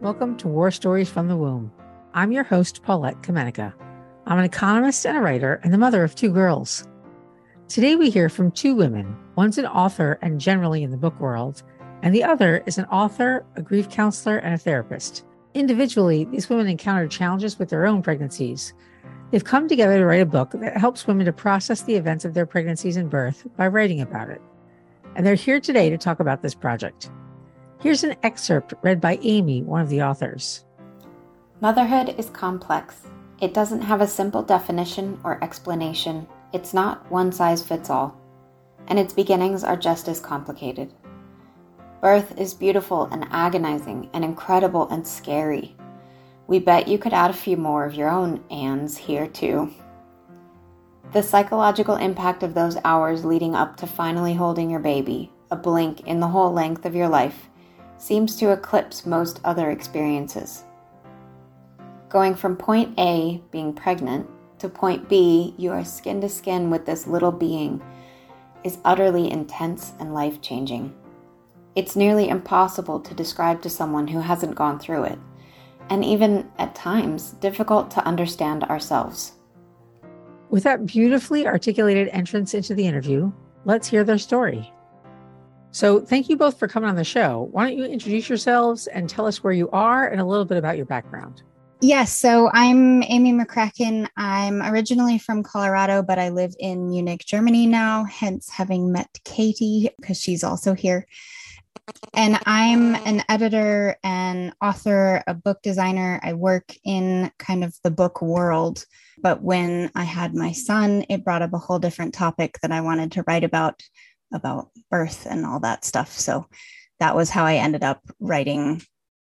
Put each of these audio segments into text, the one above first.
Welcome to War Stories from the Womb. I'm your host, Paulette Kamenecka. I'm an economist and a writer and the mother of two girls. Today we hear from two women. One's an author and generally in the book world, and the other is an author, a grief counselor, and a therapist. Individually, these women encountered challenges with their own pregnancies. They've come together to write a book that helps women to process the events of their pregnancies and birth by writing about it. And they're here today to talk about this project. Here's an excerpt read by Amie, one of the authors. Motherhood is complex. It doesn't have a simple definition or explanation. It's not one size fits all. And its beginnings are just as complicated. Birth is beautiful and agonizing and incredible and scary. We bet you could add a few more of your own ands here too. The psychological impact of those hours leading up to finally holding your baby, a blink in the whole length of your life, seems to eclipse most other experiences. Going from point A, being pregnant, to point B, you are skin to skin with this little being, is utterly intense and life changing. It's nearly impossible to describe to someone who hasn't gone through it, and even at times difficult to understand ourselves. With that beautifully articulated entrance into the interview, let's hear their story. So, thank you both for coming on the show. Why don't you introduce yourselves and tell us where you are and a little bit about your background? Yes, so I'm Amie McCracken. I'm originally from Colorado, but I live in Munich, Germany now, hence having met Katie because she's also here. And I'm an editor and author, a book designer. I work in kind of the book world. But when I had my son, it brought up a whole different topic that I wanted to write about, about birth and all that stuff. So that was how I ended up writing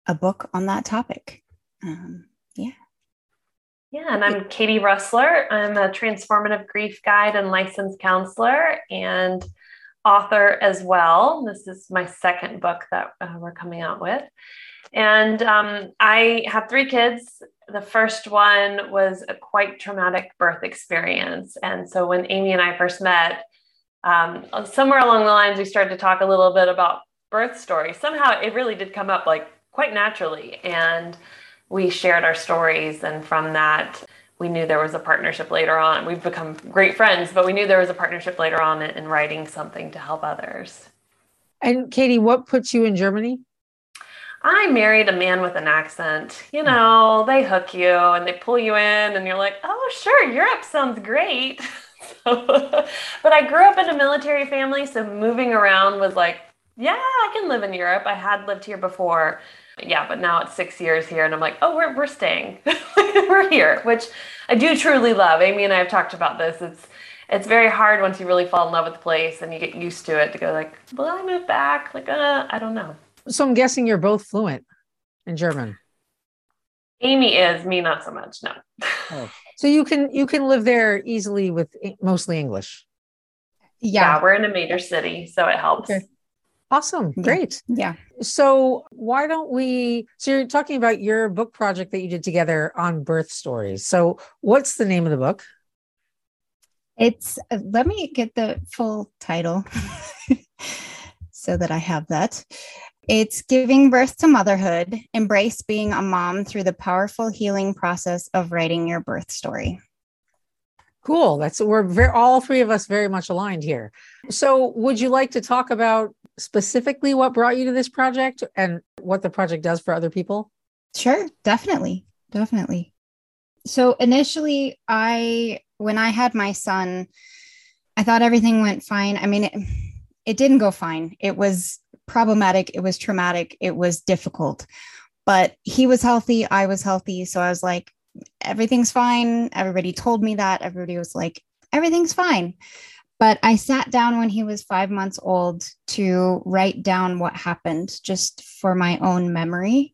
a book on that topic. Um, yeah. Yeah, and I'm Katie Russler. I'm a transformative grief guide and licensed counselor. And author as well. This is my second book that uh, we're coming out with. And um, I have three kids. The first one was a quite traumatic birth experience. And so when Amie and I first met, um, somewhere along the lines, we started to talk a little bit about birth stories. Somehow it really did come up like quite naturally. And we shared our stories. And from that, we knew there was a partnership later on. We've become great friends, but we knew there was a partnership later on in, in writing something to help others. And Katie, what puts you in Germany? I married a man with an accent. You know, they hook you and they pull you in, and you're like, oh, sure, Europe sounds great. but I grew up in a military family, so moving around was like, yeah, I can live in Europe. I had lived here before yeah, but now it's six years here, and I'm like, oh, we're we're staying, we're here, which I do truly love. Amie and I have talked about this. It's it's very hard once you really fall in love with the place and you get used to it to go like, will I move back? Like, uh, I don't know. So I'm guessing you're both fluent in German. Amie is, me not so much. No. oh. So you can you can live there easily with mostly English. Yeah, yeah we're in a major city, so it helps. Okay. Awesome. Great. Yeah. So, why don't we? So, you're talking about your book project that you did together on birth stories. So, what's the name of the book? It's, uh, let me get the full title so that I have that. It's Giving Birth to Motherhood Embrace Being a Mom Through the Powerful Healing Process of Writing Your Birth Story. Cool. That's we're very, all three of us very much aligned here. So, would you like to talk about specifically what brought you to this project and what the project does for other people? Sure, definitely. Definitely. So initially, I, when I had my son, I thought everything went fine. I mean, it, it didn't go fine. It was problematic. It was traumatic. It was difficult, but he was healthy. I was healthy. So I was like, everything's fine. Everybody told me that. Everybody was like, everything's fine. But I sat down when he was five months old to write down what happened just for my own memory.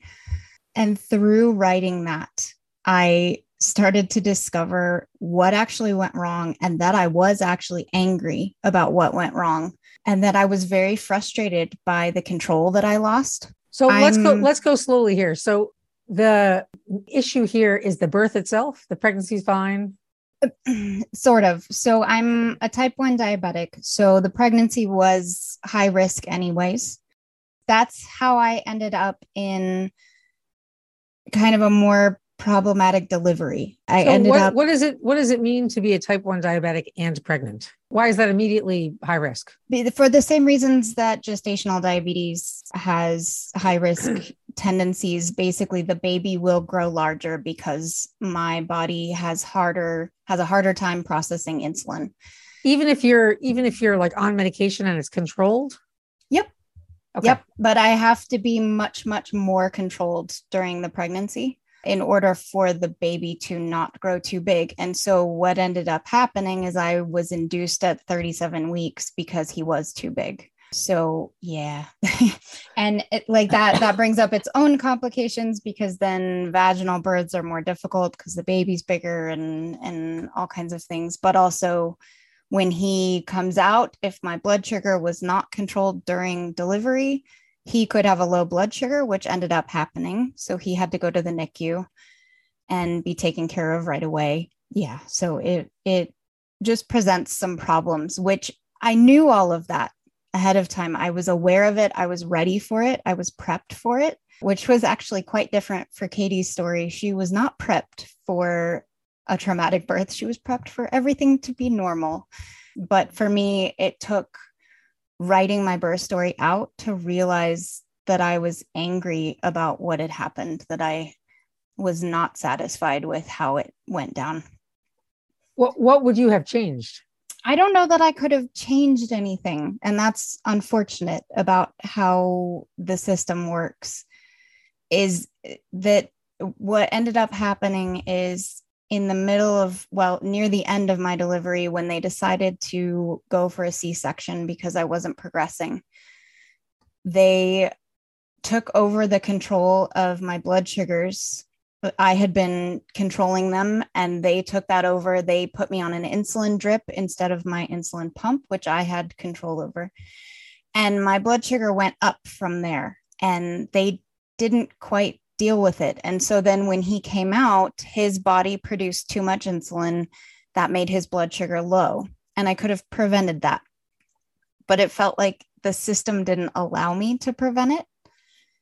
And through writing that, I started to discover what actually went wrong and that I was actually angry about what went wrong and that I was very frustrated by the control that I lost. So I'm, let's go let's go slowly here. So the issue here is the birth itself, the pregnancy's fine, sort of. So I'm a type 1 diabetic. So the pregnancy was high risk, anyways. That's how I ended up in kind of a more problematic delivery. I So ended what, up what does it what does it mean to be a type 1 diabetic and pregnant? Why is that immediately high risk? for the same reasons that gestational diabetes has high risk tendencies basically the baby will grow larger because my body has harder has a harder time processing insulin Even if you're even if you're like on medication and it's controlled? Yep. Okay. yep but i have to be much much more controlled during the pregnancy in order for the baby to not grow too big. And so what ended up happening is i was induced at 37 weeks because he was too big. So yeah. And it, like that that brings up its own complications because then vaginal births are more difficult because the baby's bigger and and all kinds of things. But also when he comes out if my blood sugar was not controlled during delivery he could have a low blood sugar which ended up happening. So he had to go to the nicu and be taken care of right away. Yeah so it it just presents some problems which i knew all of that ahead of time. I was aware of it. I was ready for it. I was prepped for it which was actually quite different for katie's story. She was not prepped for a traumatic birth. She was prepped for everything to be normal. But for me it took writing my birth story out to realize that i was angry about what had happened that i was not satisfied with how it went down What what would you have changed? I don't know that I could have changed anything. And that's unfortunate about how the system works. Is that what ended up happening is in the middle of, well, near the end of my delivery, when they decided to go for a C section because I wasn't progressing, they took over the control of my blood sugars I had been controlling them and they took that over. They put me on an insulin drip instead of my insulin pump, which I had control over. And my blood sugar went up from there and they didn't quite deal with it. And so then when he came out, his body produced too much insulin that made his blood sugar low. And I could have prevented that. But it felt like the system didn't allow me to prevent it.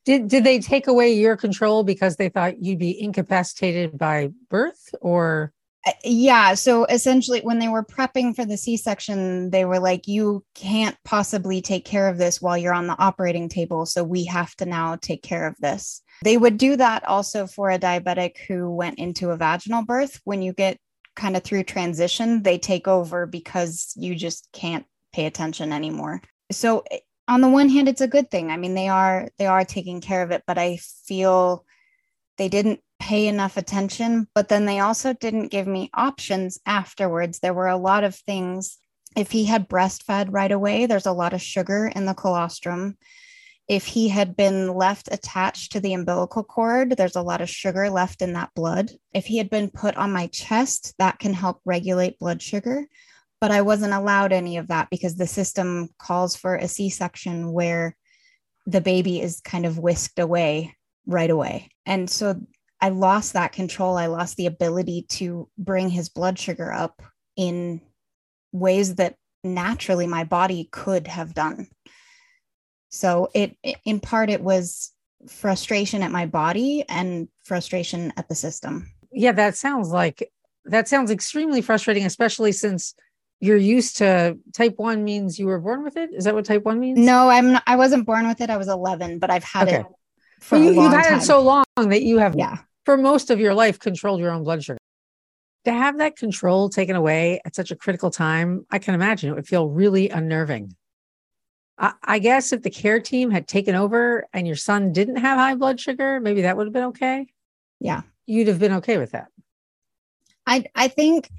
Did did they take away your control because they thought you'd be incapacitated by birth or Uh, yeah so essentially when they were prepping for the c-section they were like you can't possibly take care of this while you're on the operating table so we have to now take care of this they would do that also for a diabetic who went into a vaginal birth when you get kind of through transition they take over because you just can't pay attention anymore so on the one hand it's a good thing i mean they are they are taking care of it but i feel they didn't pay enough attention, but then they also didn't give me options afterwards. There were a lot of things. If he had breastfed right away, there's a lot of sugar in the colostrum. If he had been left attached to the umbilical cord, there's a lot of sugar left in that blood. If he had been put on my chest, that can help regulate blood sugar. But I wasn't allowed any of that because the system calls for a C section where the baby is kind of whisked away right away. And so I lost that control. I lost the ability to bring his blood sugar up in ways that naturally my body could have done. So it in part it was frustration at my body and frustration at the system. yeah, that sounds like that sounds extremely frustrating, especially since you're used to type one means you were born with it. Is that what type one means? No, I'm not, I wasn't born with it. I was 11, but I've had Okay. it for you, you've had time. it so long that you have, yeah. for most of your life, controlled your own blood sugar. To have that control taken away at such a critical time, I can imagine it would feel really unnerving. I, I guess if the care team had taken over and your son didn't have high blood sugar, maybe that would have been okay. Yeah. You'd have been okay with that. I I think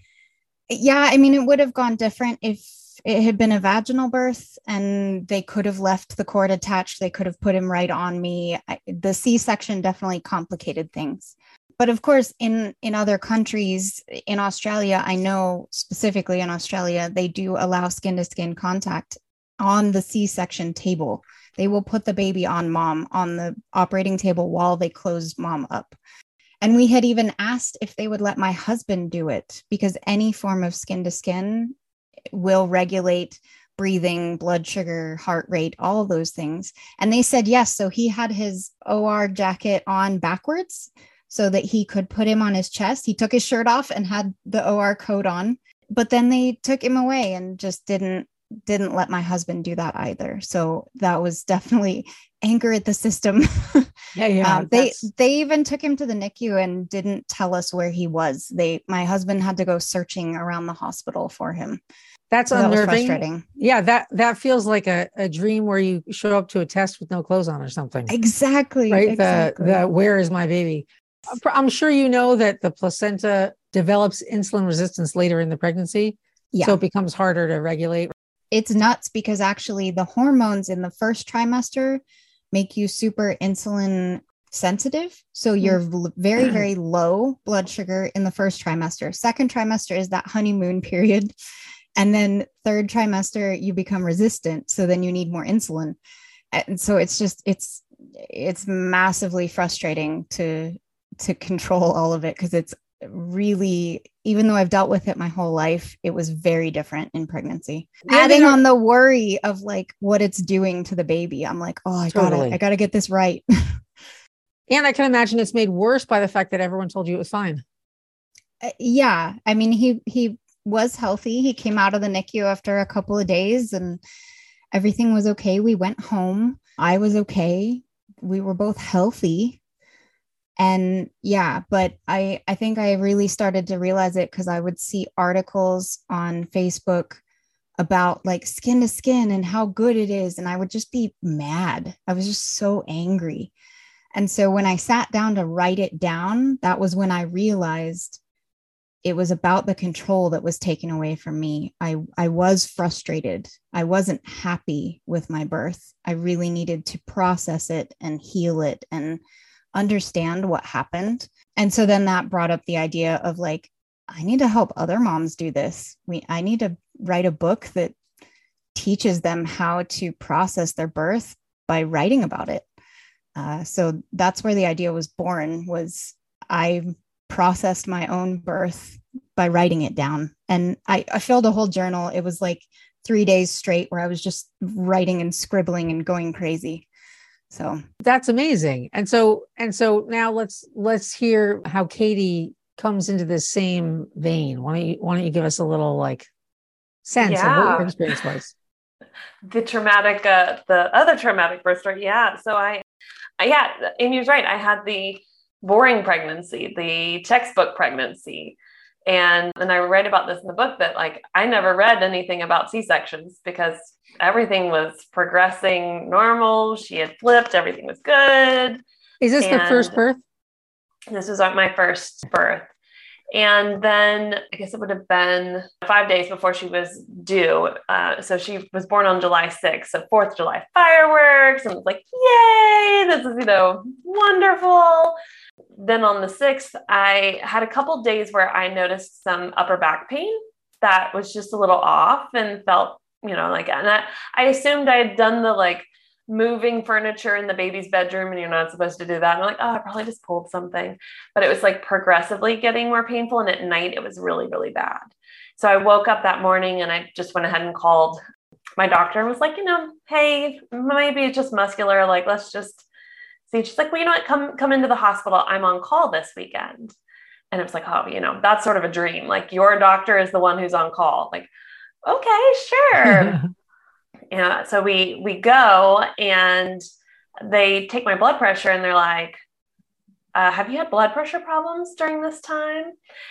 yeah, I mean it would have gone different if it had been a vaginal birth and they could have left the cord attached, they could have put him right on me. I, the C-section definitely complicated things. But of course in in other countries, in Australia, I know specifically in Australia, they do allow skin to skin contact on the C-section table. They will put the baby on mom on the operating table while they close mom up. And we had even asked if they would let my husband do it because any form of skin to skin will regulate breathing, blood sugar, heart rate, all those things. And they said yes. So he had his OR jacket on backwards so that he could put him on his chest. He took his shirt off and had the OR coat on, but then they took him away and just didn't didn't let my husband do that either. So that was definitely anger at the system. Yeah, yeah. um, they they even took him to the NICU and didn't tell us where he was. They my husband had to go searching around the hospital for him. that's So that unnerving. frustrating. Yeah, that that feels like a, a dream where you show up to a test with no clothes on or something. Exactly. right Exactly. the the where is my baby i'm sure you know that the placenta develops insulin resistance later in the pregnancy yeah. so it becomes harder to regulate it's nuts because actually the hormones in the first trimester make you super insulin sensitive. So mm. you're very, very low blood sugar in the first trimester. Second trimester is that honeymoon period. And then third trimester, you become resistant. So then you need more insulin. And so it's just, it's, it's massively frustrating to to control all of it because it's really even though I've dealt with it my whole life, it was very different in pregnancy. Other Adding on the worry of like what it's doing to the baby. I'm like, oh, I Totally. gotta, I gotta get this right. and i can imagine it's made worse by the fact that everyone told you it was fine Uh, yeah. I mean, he he was healthy. He came out of the NICU after a couple of days and everything was okay. We went home. I was okay. We were both healthy. And yeah, but I I think I really started to realize it because I would see articles on Facebook about like skin to skin and how good it is. And I would just be mad. I was just so angry. And so when I sat down to write it down, that was when I realized it was about the control that was taken away from me. I, I was frustrated. I wasn't happy with my birth. I really needed to process it and heal it and understand what happened. And so then that brought up the idea of like, I need to help other moms do this. We I need to write a book that teaches them how to process their birth by writing about it. Uh, so that's where the idea was born was I processed my own birth by writing it down. And I, I filled a whole journal. It was like three days straight where I was just writing and scribbling and going crazy. So. That's amazing. And so and so now let's let's hear how katie comes into this same vein. Why don't you why don't you give us a little like sense of what Yeah. your experience was? The traumatic uh the other traumatic birth story. Yeah. So i I- yeah amie was right. I had the boring pregnancy the textbook pregnancy and and i write about this in the book that like i never read anything about c-sections because everything was progressing normal. She had flipped. Everything was good. Is this the first birth? this was uh, my first birth. And then I guess it would have been five days before she was due. Uh, so she was born on July 6th. So 4th July fireworks. And it was like, yay, this is, you know, wonderful. Then on the 6th, I had a couple days where I noticed some upper back pain that was just a little off and felt, you know, like, and I, I assumed I had done the like moving furniture in the baby's bedroom and you're not supposed to do that. And I'm like, oh, I probably just pulled something. But it was like progressively getting more painful. And at night, it was really, really bad. So I woke up that morning and I just went ahead and called my doctor and was like, you know, hey, maybe it's just muscular. Like, let's just see. She's like, well, you know what? Come, come into the hospital. I'm on call this weekend. And it was like, oh, you know, that's sort of a dream. Like, your doctor is the one who's on call. Like, okay, sure yeah so we we go and they take my blood pressure and they're like uh, have you had blood pressure problems during this time?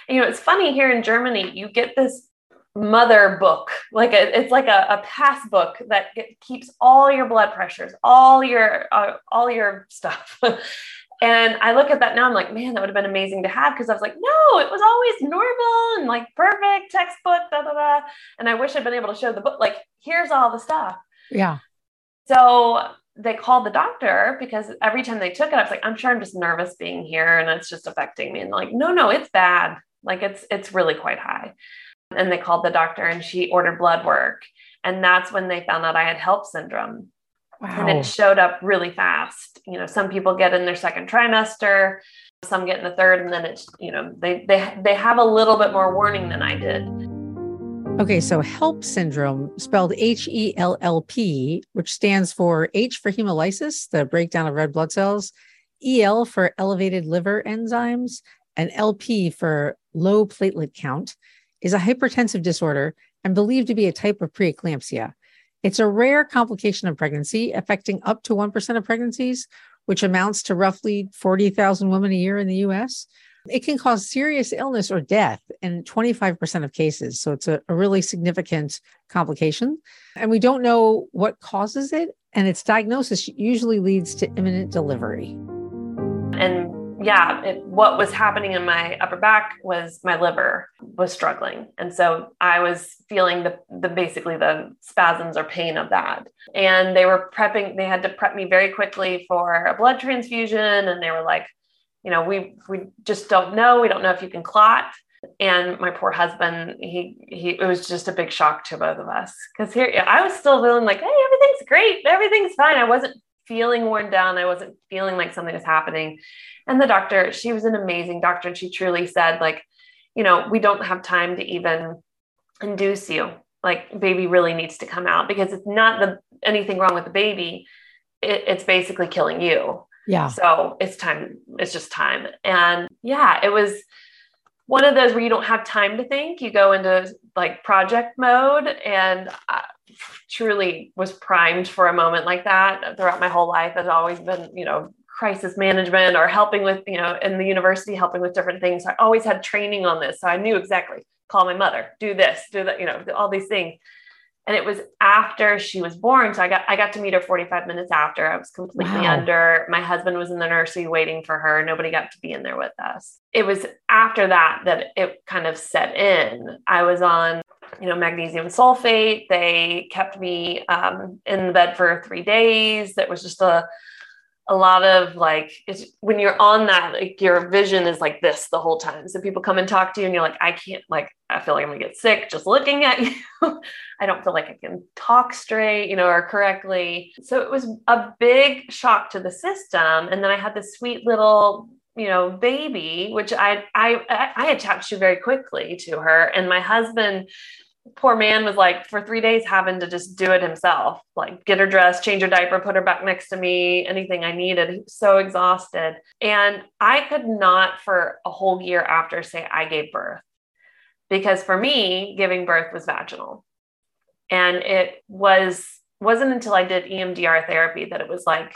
And, you know it's funny here in germany you get this mother book like a, it's like a, a pass book that get, keeps all your blood pressures all your uh, all your stuff and i look at that now i'm like man that would have been amazing to have because i was like no it was always normal and like perfect textbook da da da and i wish i'd been able to show the book like here's all the stuff yeah so they called the doctor because every time they took it, I was like, I'm sure I'm just nervous being here and it's just affecting me. And like, no, no, it's bad. Like it's it's really quite high. And they called the doctor and she ordered blood work. And that's when they found out I had HELLP syndrome. And it showed up really fast. You know, some people get in their second trimester, some get in the third, and then it's, you know, they they they have a little bit more warning than I did. Okay, so HELLP syndrome, spelled H E L L P, which stands for H for hemolysis, the breakdown of red blood cells, EL for elevated liver enzymes, and LP for low platelet count, is a hypertensive disorder and believed to be a type of preeclampsia. It's a rare complication of pregnancy, affecting up to 1% of pregnancies, which amounts to roughly 40,000 women a year in the US. It can cause serious illness or death in 25% of cases. So it's a, a really significant complication. And we don't know what causes it. And its diagnosis usually leads to imminent delivery. And yeah, it, what was happening in my upper back was my liver was struggling. And so I was feeling the, the basically the spasms or pain of that. And they were prepping, they had to prep me very quickly for a blood transfusion. And they were like, you know, we we just don't know. We don't know if you can clot. And my poor husband, he he it was just a big shock to both of us. Cause here I was still feeling like, hey, everything's great, everything's fine. I wasn't feeling worn down. I wasn't feeling like something was happening. And the doctor, she was an amazing doctor. And she truly said, like, you know, we don't have time to even induce you. Like, baby really needs to come out because it's not the anything wrong with the baby. It, it's basically killing you. Yeah. So it's time. It's just time. And yeah, it was one of those where you don't have time to think. You go into like project mode. And I truly was primed for a moment like that throughout my whole life. I've always been, you know, crisis management or helping with, you know, in the university, helping with different things. I always had training on this. So I knew exactly call my mother, do this, do that, you know, all these things. And it was after she was born. So I got I got to meet her 45 minutes after. I was completely wow. under. My husband was in the nursery waiting for her. Nobody got to be in there with us. It was after that that it kind of set in. I was on you know, magnesium sulfate. They kept me um, in the bed for three days. That was just a a lot of like when you're on that like your vision is like this the whole time. So people come and talk to you and you're like i can't like i feel like i'm gonna get sick just looking at you. I don't feel like i can talk straight you know or correctly. So it was a big shock to the system. And then i had this sweet little you know baby which i i i attached to very quickly to her. And my husband poor man was like for three days having to just do it himself like get her dressed change her diaper put her back next to me anything i needed. He was so exhausted. And i could not for a whole year after say i gave birth because for me giving birth was vaginal. And it was wasn't until i did emdr therapy that it was like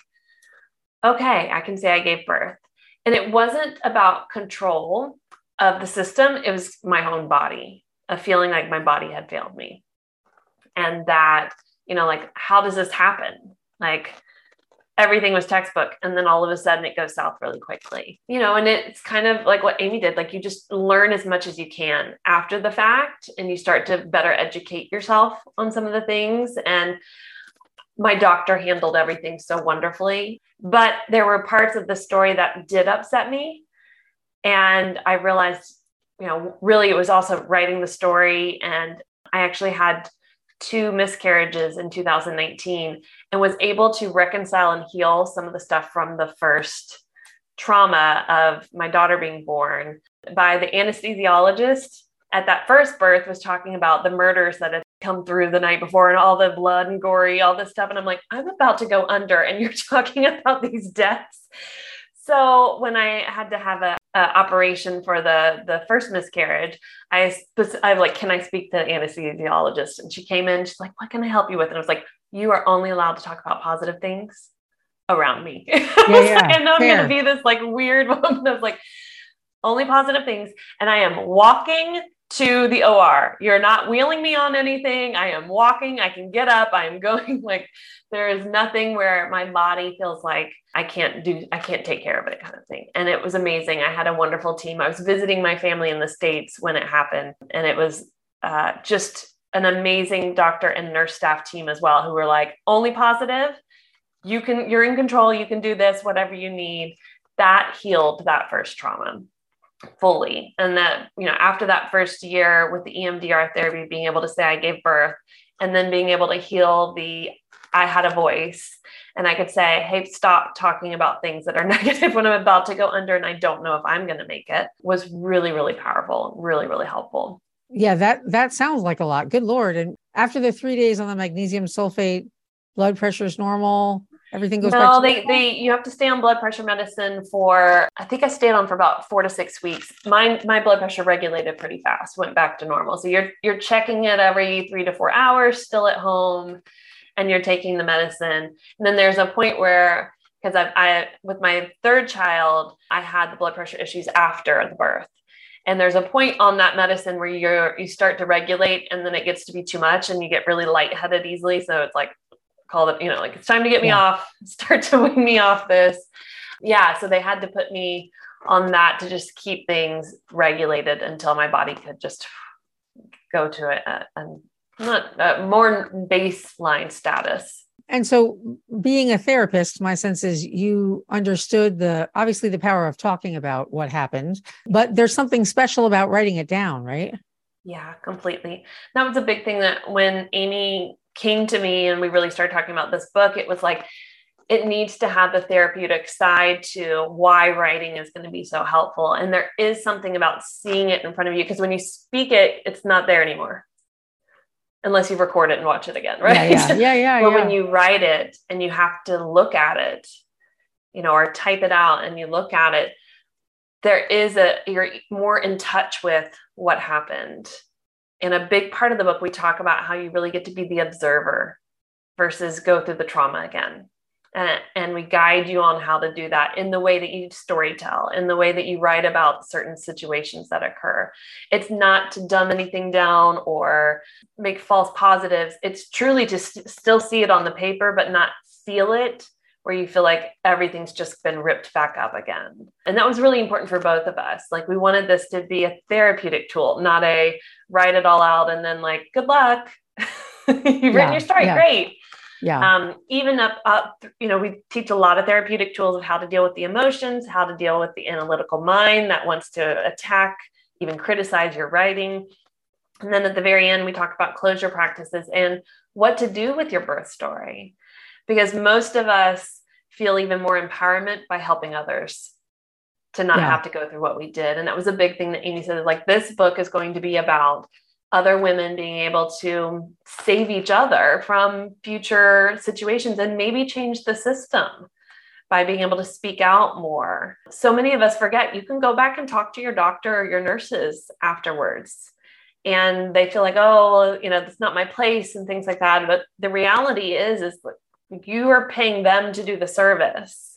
okay i can say i gave birth. And it wasn't about control of the system. It was my own body of feeling like my body had failed me. And that, you know, like, how does this happen? Like, everything was textbook. And then all of a sudden it goes south really quickly, you know, and it's kind of like what Amie did. Like, you just learn as much as you can after the fact and you start to better educate yourself on some of the things. And my doctor handled everything so wonderfully. But there were parts of the story that did upset me. And I realized you know, really it was also writing the story. And I actually had two miscarriages in 2019 and was able to reconcile and heal some of the stuff from the first trauma of my daughter being born by the anesthesiologist at that first birth was talking about the murders that had come through the night before and all the blood and gory all this stuff and i'm like i'm about to go under and you're talking about these deaths so when I had to have a, a, operation for the the first miscarriage, I I'm like, can I speak to the anesthesiologist? And she came in. She's like, what can I help you with? And I was like, you are only allowed to talk about positive things around me. Yeah, yeah, like, I know fair. I'm going to be this like weird woman. I was like, only positive things, and I am walking to the OR. You're not wheeling me on anything. I am walking. I can get up. I am going like there is nothing where my body feels like I can't do, I can't take care of it kind of thing. And it was amazing. I had a wonderful team. I was visiting my family in the States when it happened. And it was uh, just an amazing doctor and nurse staff team as well who were like, only positive. You can, you're in control. You can do this, whatever you need. That healed that first trauma fully. And that, you know, after that first year with the EMDR therapy, being able to say I gave birth and then being able to heal the I had a voice and I could say, hey, stop talking about things that are negative when I'm about to go under and I don't know if I'm going to make it was really, really powerful, really, really helpful. Yeah, that that sounds like a lot. Good Lord. And after the three days on the magnesium sulfate, blood pressure is normal. everything goes no, they, they you have to stay on blood pressure medicine for I think I stayed on for about four to six weeks. My my blood pressure regulated pretty fast, went back to normal. So you're you're checking it every three to four hours, still at home, and you're taking the medicine. And then there's a point where because I, I with my third child, I had the blood pressure issues after the birth. And there's a point on that medicine where you're you start to regulate and then it gets to be too much and you get really lightheaded easily. So it's like call it, you know, like it's time to get me yeah. off, start to wean me off this. Yeah. So they had to put me on that to just keep things regulated until my body could just go to it uh, and not uh, more baseline status. And so, being a therapist, my sense is you understood the obviously the power of talking about what happened, but there's something special about writing it down, right? Yeah, completely. That was a big thing that when Amie came to me and we really started talking about this book, it was like, it needs to have the therapeutic side to why writing is going to be so helpful. And there is something about seeing it in front of you because when you speak it, it's not there anymore unless you record it and watch it again, right? Yeah, yeah, yeah. yeah but yeah. when you write it and you have to look at it, you know, or type it out and you look at it, there is a you're more in touch with what happened in a big part of the book, we talk about how you really get to be the observer versus go through the trauma again. And, and we guide you on how to do that in the way that you storytell, in the way that you write about certain situations that occur. It's not to dumb anything down or make false positives. It's truly to st- still see it on the paper, but not feel it where you feel like everything's just been ripped back up again. And that was really important for both of us. Like we wanted this to be a therapeutic tool, not a write it all out and then like, good luck. You've yeah, written your story, yeah. great. Yeah. Um, even up, up, you know, we teach a lot of therapeutic tools of how to deal with the emotions, how to deal with the analytical mind that wants to attack, even criticize your writing. And then at the very end, we talk about closure practices and what to do with your birth story because most of us feel even more empowerment by helping others to not yeah. have to go through what we did. And that was a big thing that Amie said like, this book is going to be about other women being able to save each other from future situations and maybe change the system by being able to speak out more. So many of us forget you can go back and talk to your doctor or your nurses afterwards. And they feel like, oh, you know, that's not my place and things like that. But the reality is, is you are paying them to do the service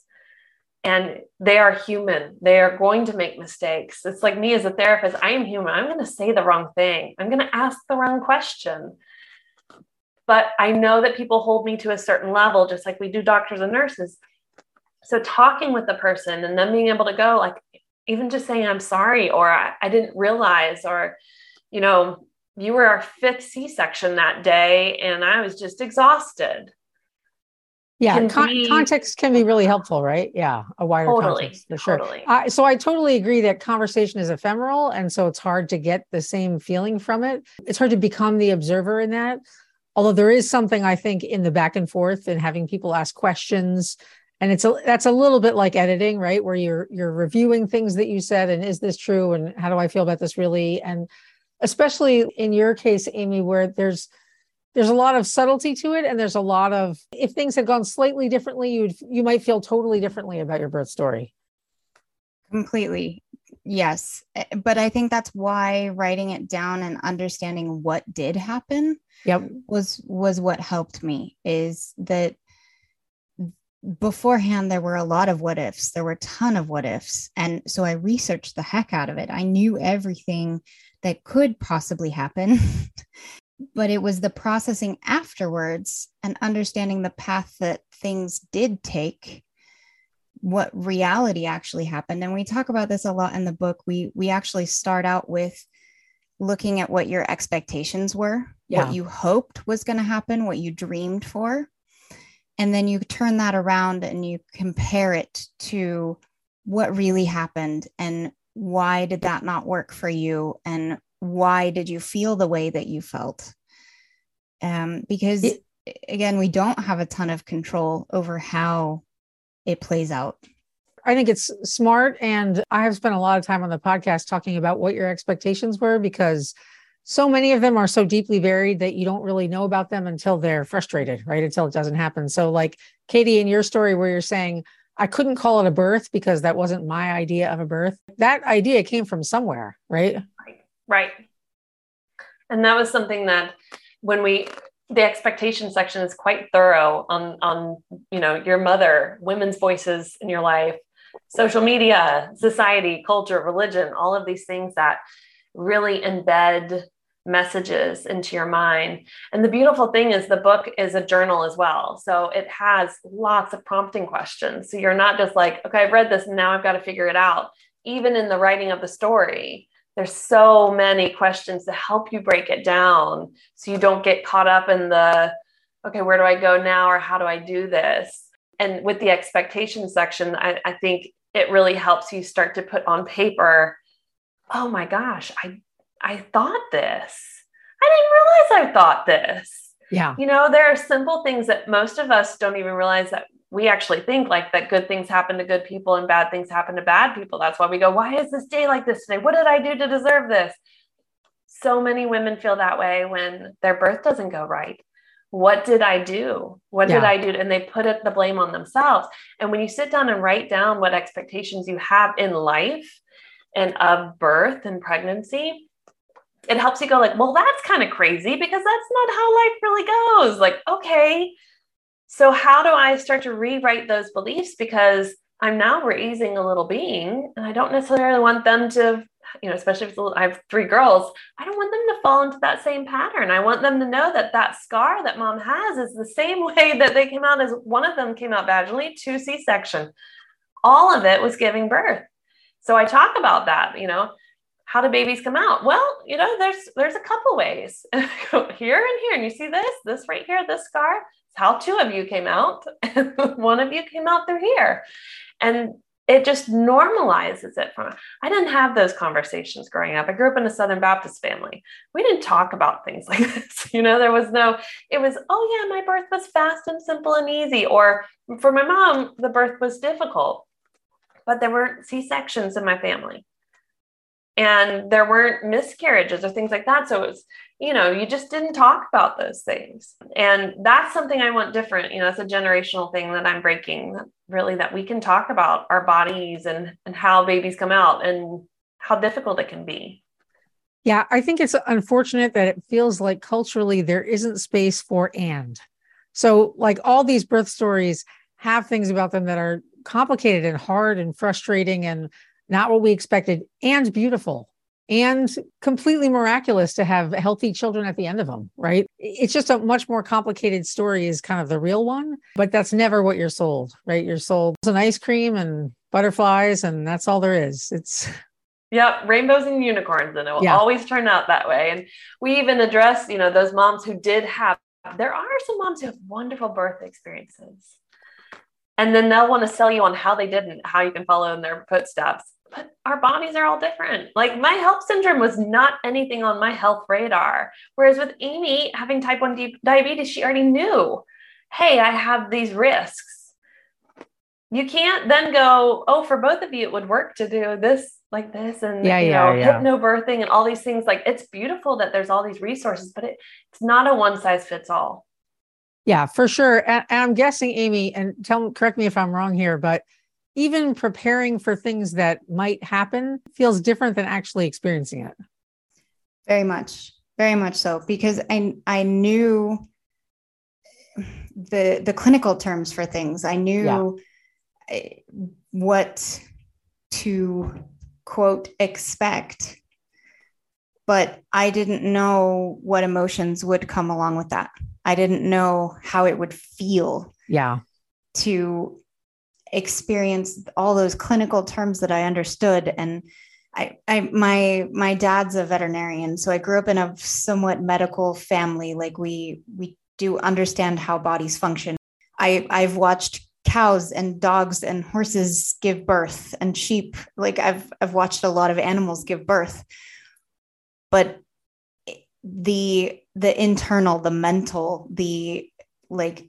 and they are human. They are going to make mistakes. It's like me as a therapist i am human. I'm going to say the wrong thing. I'm going to ask the wrong question. But i know that people hold me to a certain level just like we do doctors and nurses. So talking with the person and then being able to go like even just saying i'm sorry or i, I didn't realize or you know you were our fifth c-section that day and i was just exhausted yeah con- be, context can be really helpful right? Yeah a wider totally, context for sure. totally. I, so i totally agree that conversation is ephemeral and so it's hard to get the same feeling from it. It's hard to become the observer in that although there is something i think in the back and forth and having people ask questions and it's a that's a little bit like editing right? Where you're you're reviewing things that you said and is this true and how do i feel about this really? And especially in your case amie where there's there's a lot of subtlety to it and there's a lot of if things had gone slightly differently you'd you might feel totally differently about your birth story. Completely. Yes. Eh, but i think that's why writing it down and understanding what did happen yep. was was what helped me is that beforehand there were a lot of what ifs. There were a ton of what ifs. And so i researched the heck out of it. I knew everything that could possibly happen but it was the processing afterwards and understanding the path that things did take what reality actually happened and we talk about this a lot in the book we we actually start out with looking at what your expectations were yeah. what you hoped was going to happen what you dreamed for and then you turn that around and you compare it to what really happened and why did that not work for you and why did you feel the way that you felt? Um, because it, again, we don't have a ton of control over how it plays out. I think it's smart. And I have spent a lot of time on the podcast talking about what your expectations were because so many of them are so deeply varied that you don't really know about them until they're frustrated, right? Until it doesn't happen. So, like, Katie, in your story where you're saying, I couldn't call it a birth because that wasn't my idea of a birth. That idea came from somewhere, right? Right. And that was something that when we the expectation section is quite thorough on on you know your mother, women's voices in your life, social media, society, culture, religion, all of these things that really embed messages into your mind. And the beautiful thing is the book is a journal as well. So it has lots of prompting questions. So you're not just like, okay, I've read this and now I've got to figure it out. Even in the writing of the story, there's so many questions to help you break it down so you don't get caught up in the, okay, where do I go now or how do I do this? And with the expectation section, I, I think it really helps you start to put on paper, oh my gosh, I I thought this. I didn't realize I thought this. Yeah. You know, there are simple things that most of us don't even realize that we actually think like that good things happen to good people and bad things happen to bad people. That's why we go, why is this day like this today? What did I do to deserve this? So many women feel that way when their birth doesn't go right. What did I do? What yeah. did I do? And they put it, the blame on themselves. And when you sit down and write down what expectations you have in life and of birth and pregnancy, it helps you go like, well, that's kind of crazy because that's not how life really goes. Like, okay, so how do I start to rewrite those beliefs? Because I'm now raising a little being, and I don't necessarily want them to, you know, especially if I have three girls, I don't want them to fall into that same pattern. I want them to know that that scar that mom has is the same way that they came out as one of them came out vaginally, two C section. All of it was giving birth. So I talk about that, you know, how do babies come out? Well, you know, there's there's a couple ways. here and here, and you see this, this right here, this scar. How two of you came out, one of you came out through here, and it just normalizes it from i didn't have those conversations growing up. I grew up in a southern baptist family. We didn't talk about things like this you know? There was no it was oh yeah my birth was fast and simple and easy or for my mom the birth was difficult but there weren't c-sections in my family and there weren't miscarriages or things like that. So it was you know you just didn't talk about those things. And that's something i want different you know it's a generational thing that i'm breaking really that we can talk about our bodies and and how babies come out and how difficult it can be. Yeah i think it's unfortunate that it feels like culturally there isn't space for and. So like all these birth stories have things about them that are complicated and hard and frustrating and not what we expected, and beautiful and completely miraculous to have healthy children at the end of them, right? It's just a much more complicated story, is kind of the real one, but that's never what you're sold, right? You're sold an ice cream and butterflies, and that's all there is. It's yeah, rainbows and unicorns, and it will yeah. always turn out that way. And we even address, you know, those moms who did have, there are some moms who have wonderful birth experiences. And then they'll want to sell you on how they didn't, how you can follow in their footsteps but our bodies are all different. Like my HELLP syndrome was not anything on my health radar. Whereas with Amie having type 1 di- diabetes, she already knew, hey, I have these risks. You can't then go, oh, for both of you, it would work to do this like this and yeah, you yeah, know, yeah. hypnobirthing and all these things. Like it's beautiful that there's all these resources, but it, it's not a one size fits all. Yeah, for sure. And, and I'm guessing, Amie, and tell correct me if I'm wrong here, but even preparing for things that might happen feels different than actually experiencing it. Very much, very much so, because I I knew the the clinical terms for things. I knew yeah. Eh, what to quote expect, but I didn't know what emotions would come along with that. I didn't know how it would feel. Yeah. To experienced all those clinical terms that I understood. And I, I, my, my dad's a veterinarian, so I grew up in a somewhat medical family. Like we, we do understand how bodies function. I, I've watched cows and dogs and horses give birth and sheep. Like I've, I've watched a lot of animals give birth, but the, the internal, the mental, the like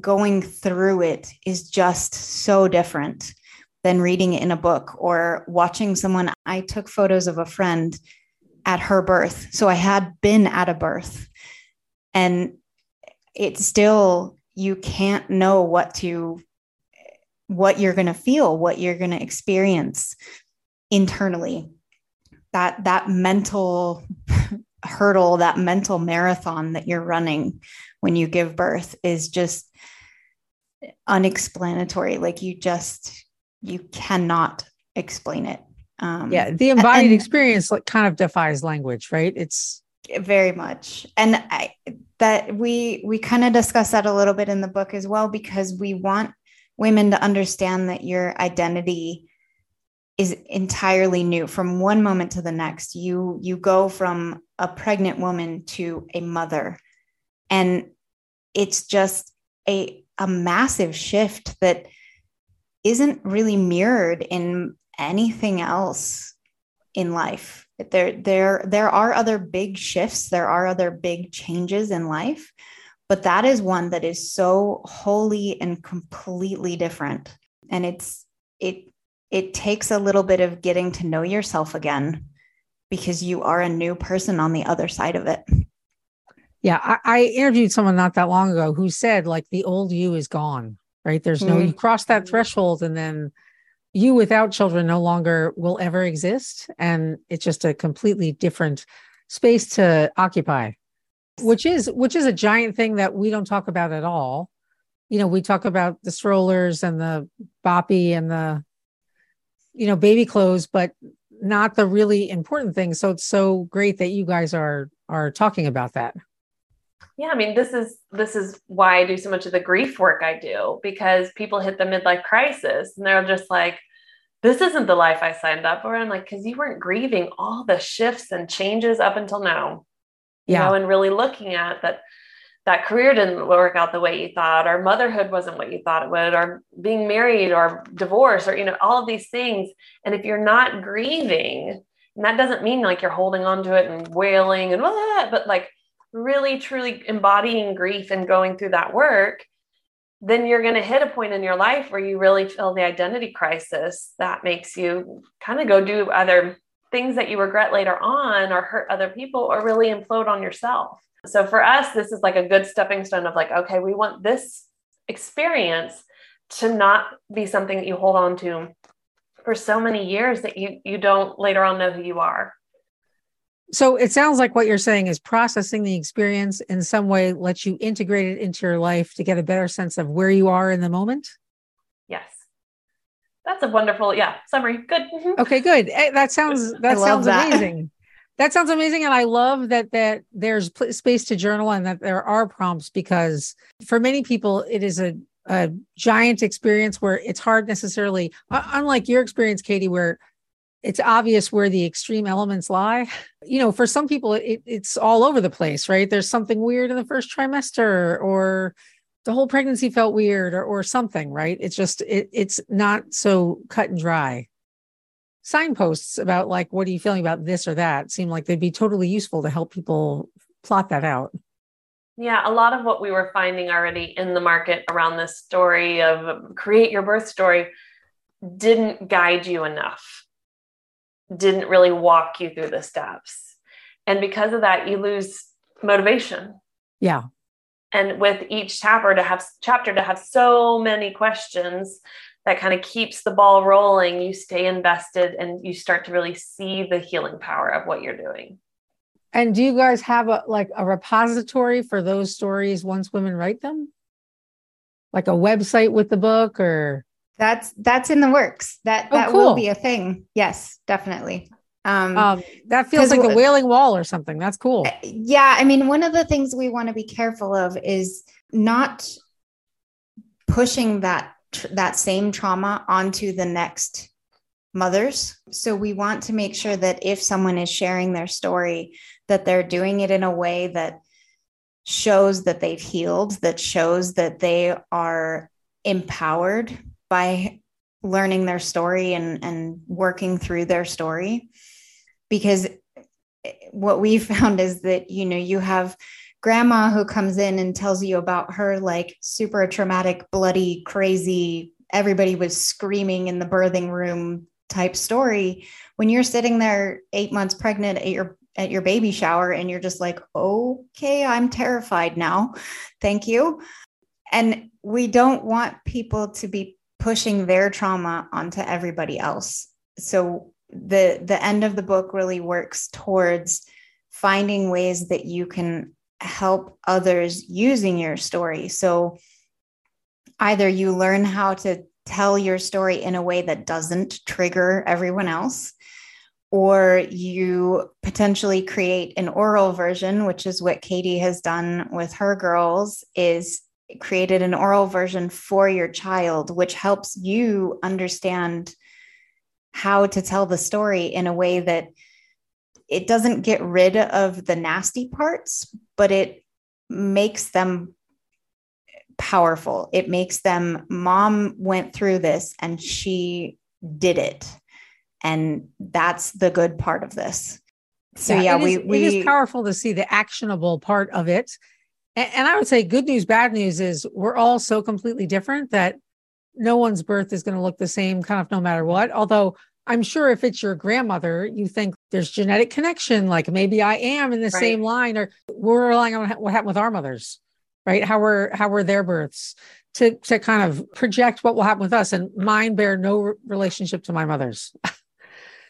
going through it is just so different than reading it in a book or watching someone. I took photos of a friend at her birth. So I had been at a birth and it's still, you can't know what to what you're going to feel what you're going to experience internally that that mental hurdle that mental marathon that you're running when you give birth is just unexplanatory. Like you just you cannot explain it. Um, yeah the embodied and, experience like kind of defies language right? It's very much. And I, that we we kind of discuss that a little bit in the book as well because we want women to understand that your identity is entirely new. From one moment to the next you you go from a pregnant woman to a mother and it's just a a massive shift that isn't really mirrored in anything else in life. There there there are other big shifts. There are other big changes in life but that is one that is so wholly and completely different. And it's it it takes a little bit of getting to know yourself again because you are a new person on the other side of it yeah I, I interviewed someone not that long ago who said like the old you is gone right? There's no mm-hmm. you cross that threshold and then you without children no longer will ever exist and it's just a completely different space to occupy which is which is a giant thing that we don't talk about at all. You know we talk about the strollers and the boppy and the you know baby clothes but not the really important things so it's so great that you guys are are talking about that yeah i mean this is this is why i do so much of the grief work i do because people hit the midlife crisis and they're just like this isn't the life i signed up for i'm like because you weren't grieving all the shifts and changes up until now yeah. you know, and really looking at that that career didn't work out the way you thought, or motherhood wasn't what you thought it would, or being married or divorce, or you know, all of these things. And if you're not grieving, and that doesn't mean like you're holding on to it and wailing and blah, but like really truly embodying grief and going through that work, then you're going to hit a point in your life where you really feel the identity crisis that makes you kind of go do other things that you regret later on or hurt other people or really implode on yourself. So for us, this is like a good stepping stone of like, okay, we want this experience to not be something that you hold on to for so many years that you you don't later on know who you are. So it sounds like what you're saying is processing the experience in some way lets you integrate it into your life to get a better sense of where you are in the moment. Yes that's a wonderful yeah summary good mm-hmm. okay good eh, that sounds that sounds that. amazing that sounds amazing and i love that that there's space to journal and that there are prompts because for many people it is a a giant experience where it's hard necessarily unlike your experience katie where it's obvious where the extreme elements lie you know for some people it, it's all over the place right there's something weird in the first trimester or the whole pregnancy felt weird or, or something, right? It's just, it, it's not so cut and dry. Signposts about like, what are you feeling about this or that seem like they'd be totally useful to help people plot that out. Yeah, a lot of what we were finding already in the market around this story of create your birth story didn't guide you enough, didn't really walk you through the steps. And because of that, you lose motivation. Yeah and with each chapter to have chapter to have so many questions that kind of keeps the ball rolling you stay invested and you start to really see the healing power of what you're doing and do you guys have a like a repository for those stories once women write them like a website with the book or that's that's in the works that oh, that cool. will be a thing yes definitely um, um, that feels like a wailing wall or something. That's cool. Uh, yeah. I mean, one of the things we want to be careful of is not pushing that that same trauma onto the next mothers. So we want to make sure that if someone is sharing their story, that they're doing it in a way that shows that they've healed, that shows that they are empowered by learning their story and, and working through their story. Because what we found is that you know you have grandma who comes in and tells you about her like super traumatic bloody crazy everybody was screaming in the birthing room type story. When you're sitting there 8 months pregnant at your at your baby shower and you're just like okay i'm terrified now. Thank you. And we don't want people to be pushing their trauma onto everybody else. So the the end of the book really works towards finding ways that you can help others using your story. So either you learn how to tell your story in a way that doesn't trigger everyone else or you potentially create an oral version which is what katie has done with her girls is created an oral version for your child which helps you understand how to tell the story in a way that it doesn't get rid of the nasty parts but it makes them powerful. It makes them, mom went through this and she did it. And that's the good part of this. So, yeah, yeah we, is, we, it is powerful to see the actionable part of it. And, and I would say, good news, bad news is we're all so completely different that no one's birth is going to look the same kind of no matter what. Although I'm sure if it's your grandmother, you think there's genetic connection, like maybe I am in the right. same line, or we're relying on what happened with our mothers right? How were how were their births to to kind of project what will happen with us, and mine bear no relationship to my mother's.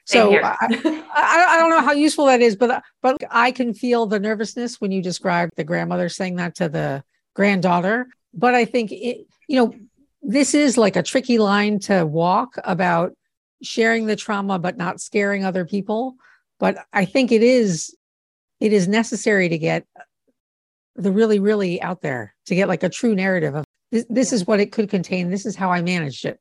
so I, I, I, don't know how useful that is, but but I can feel the nervousness when you describe the grandmother saying that to the granddaughter. But I think it, you know, this is like a tricky line to walk about sharing the trauma but not scaring other people. But I think it is it is necessary to get the really, really out there to get like a true narrative of this, this is what it could contain. This is how I managed it.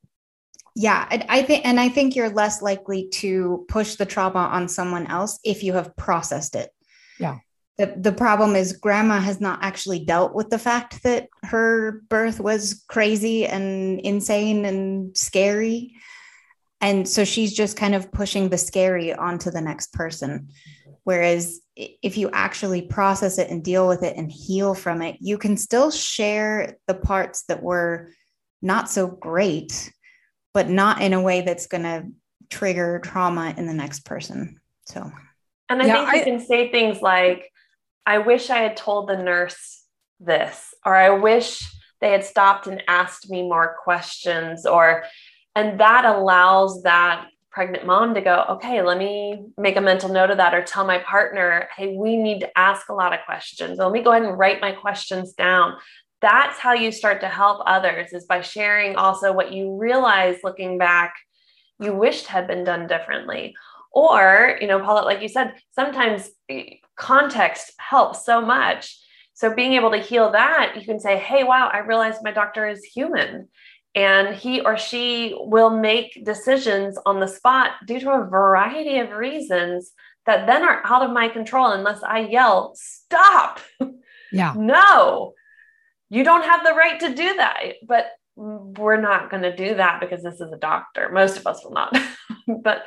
Yeah, I think, and I think you're less likely to push the trauma on someone else if you have processed it. Yeah. The, the problem is grandma has not actually dealt with the fact that her birth was crazy and insane and scary. And so she's just kind of pushing the scary onto the next person. Whereas if you actually process it and deal with it and heal from it, you can still share the parts that were not so great, but not in a way that's going to trigger trauma in the next person. So, and I yeah, think you can say things like, I wish I had told the nurse this, or I wish they had stopped and asked me more questions, or, and that allows that pregnant mom to go, okay, let me make a mental note of that or tell my partner, hey, we need to ask a lot of questions. Let me go ahead and write my questions down. That's how you start to help others is by sharing also what you realize looking back you wished had been done differently. Or, you know, Paulette, like you said, sometimes eh, context helps so much. So being able to heal that, you can say, hey, wow, I realized my doctor is human and he or she will make decisions on the spot due to a variety of reasons that then are out of my control unless I yell, stop. Yeah. no, you don't have the right to do that. But we're not going to do that because this is a doctor. Most of us will not. but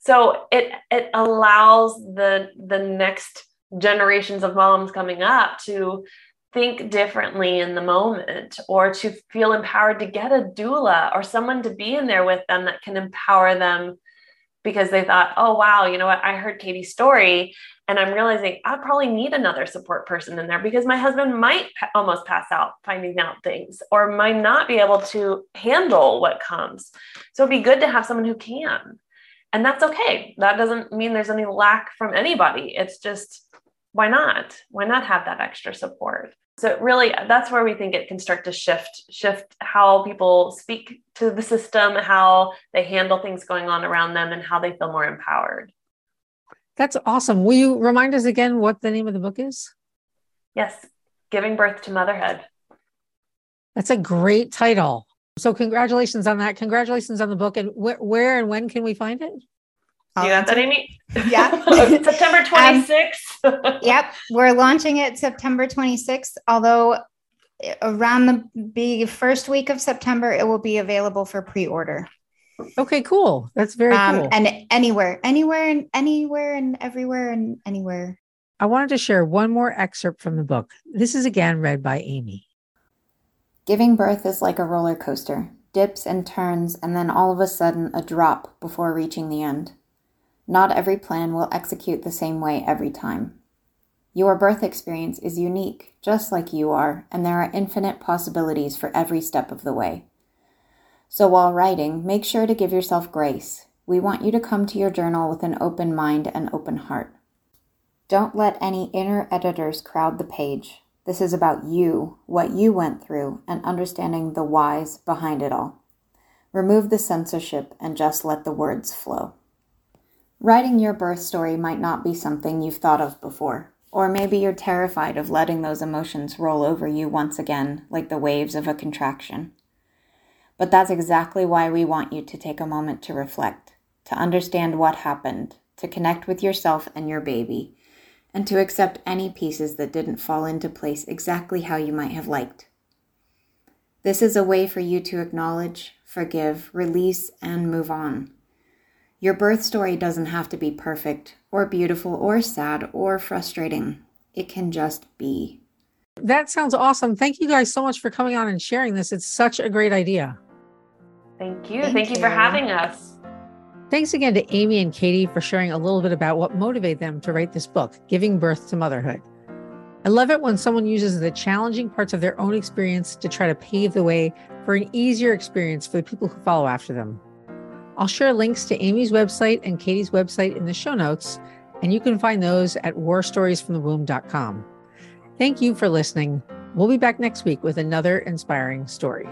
so it it allows the the next generations of moms coming up to think differently in the moment or to feel empowered to get a doula or someone to be in there with them that can empower them because they thought, oh, wow, you know what? I heard Katie's story and I'm realizing I probably need another support person in there because my husband might almost pass out finding out things or might not be able to handle what comes. So it'd be good to have someone who can. And that's okay. That doesn't mean there's any lack from anybody. It's just, why not? Why not have that extra support? so really that's where we think it can start to shift shift how people speak to the system how they handle things going on around them and how they feel more empowered that's awesome will you remind us again what the name of the book is yes giving birth to motherhood that's a great title so congratulations on that congratulations on the book and wh- where and when can we find it you got that, Amie? Yeah. September 26th. Um, yep. We're launching it September 26th, although around the first week of September, it will be available for pre order. Okay, cool. That's very um, cool. And anywhere, anywhere, and anywhere, and everywhere, and anywhere. I wanted to share one more excerpt from the book. This is again read by Amie. Giving birth is like a roller coaster dips and turns, and then all of a sudden a drop before reaching the end. Not every plan will execute the same way every time. Your birth experience is unique, just like you are, and there are infinite possibilities for every step of the way. So while writing, make sure to give yourself grace. We want you to come to your journal with an open mind and open heart. Don't let any inner editors crowd the page. This is about you, what you went through, and understanding the whys behind it all. Remove the censorship and just let the words flow. Writing your birth story might not be something you've thought of before, or maybe you're terrified of letting those emotions roll over you once again, like the waves of a contraction. But that's exactly why we want you to take a moment to reflect, to understand what happened, to connect with yourself and your baby, and to accept any pieces that didn't fall into place exactly how you might have liked. This is a way for you to acknowledge, forgive, release, and move on. Your birth story doesn't have to be perfect, or beautiful, or sad, or frustrating. It can just be. That sounds awesome. Thank you guys so much for coming on and sharing this. It's such a great idea. Thank you. Thank, Thank you. you for having us. Thanks again to Amie and Katie for sharing a little bit about what motivated them to write this book, Giving Birth to Motherhood. I love it when someone uses the challenging parts of their own experience to try to pave the way for an easier experience for the people who follow after them. I'll share links to Amie's website and Katie's website in the show notes, and you can find those at warstoriesfromthewomb.com. Thank you for listening. We'll be back next week with another inspiring story.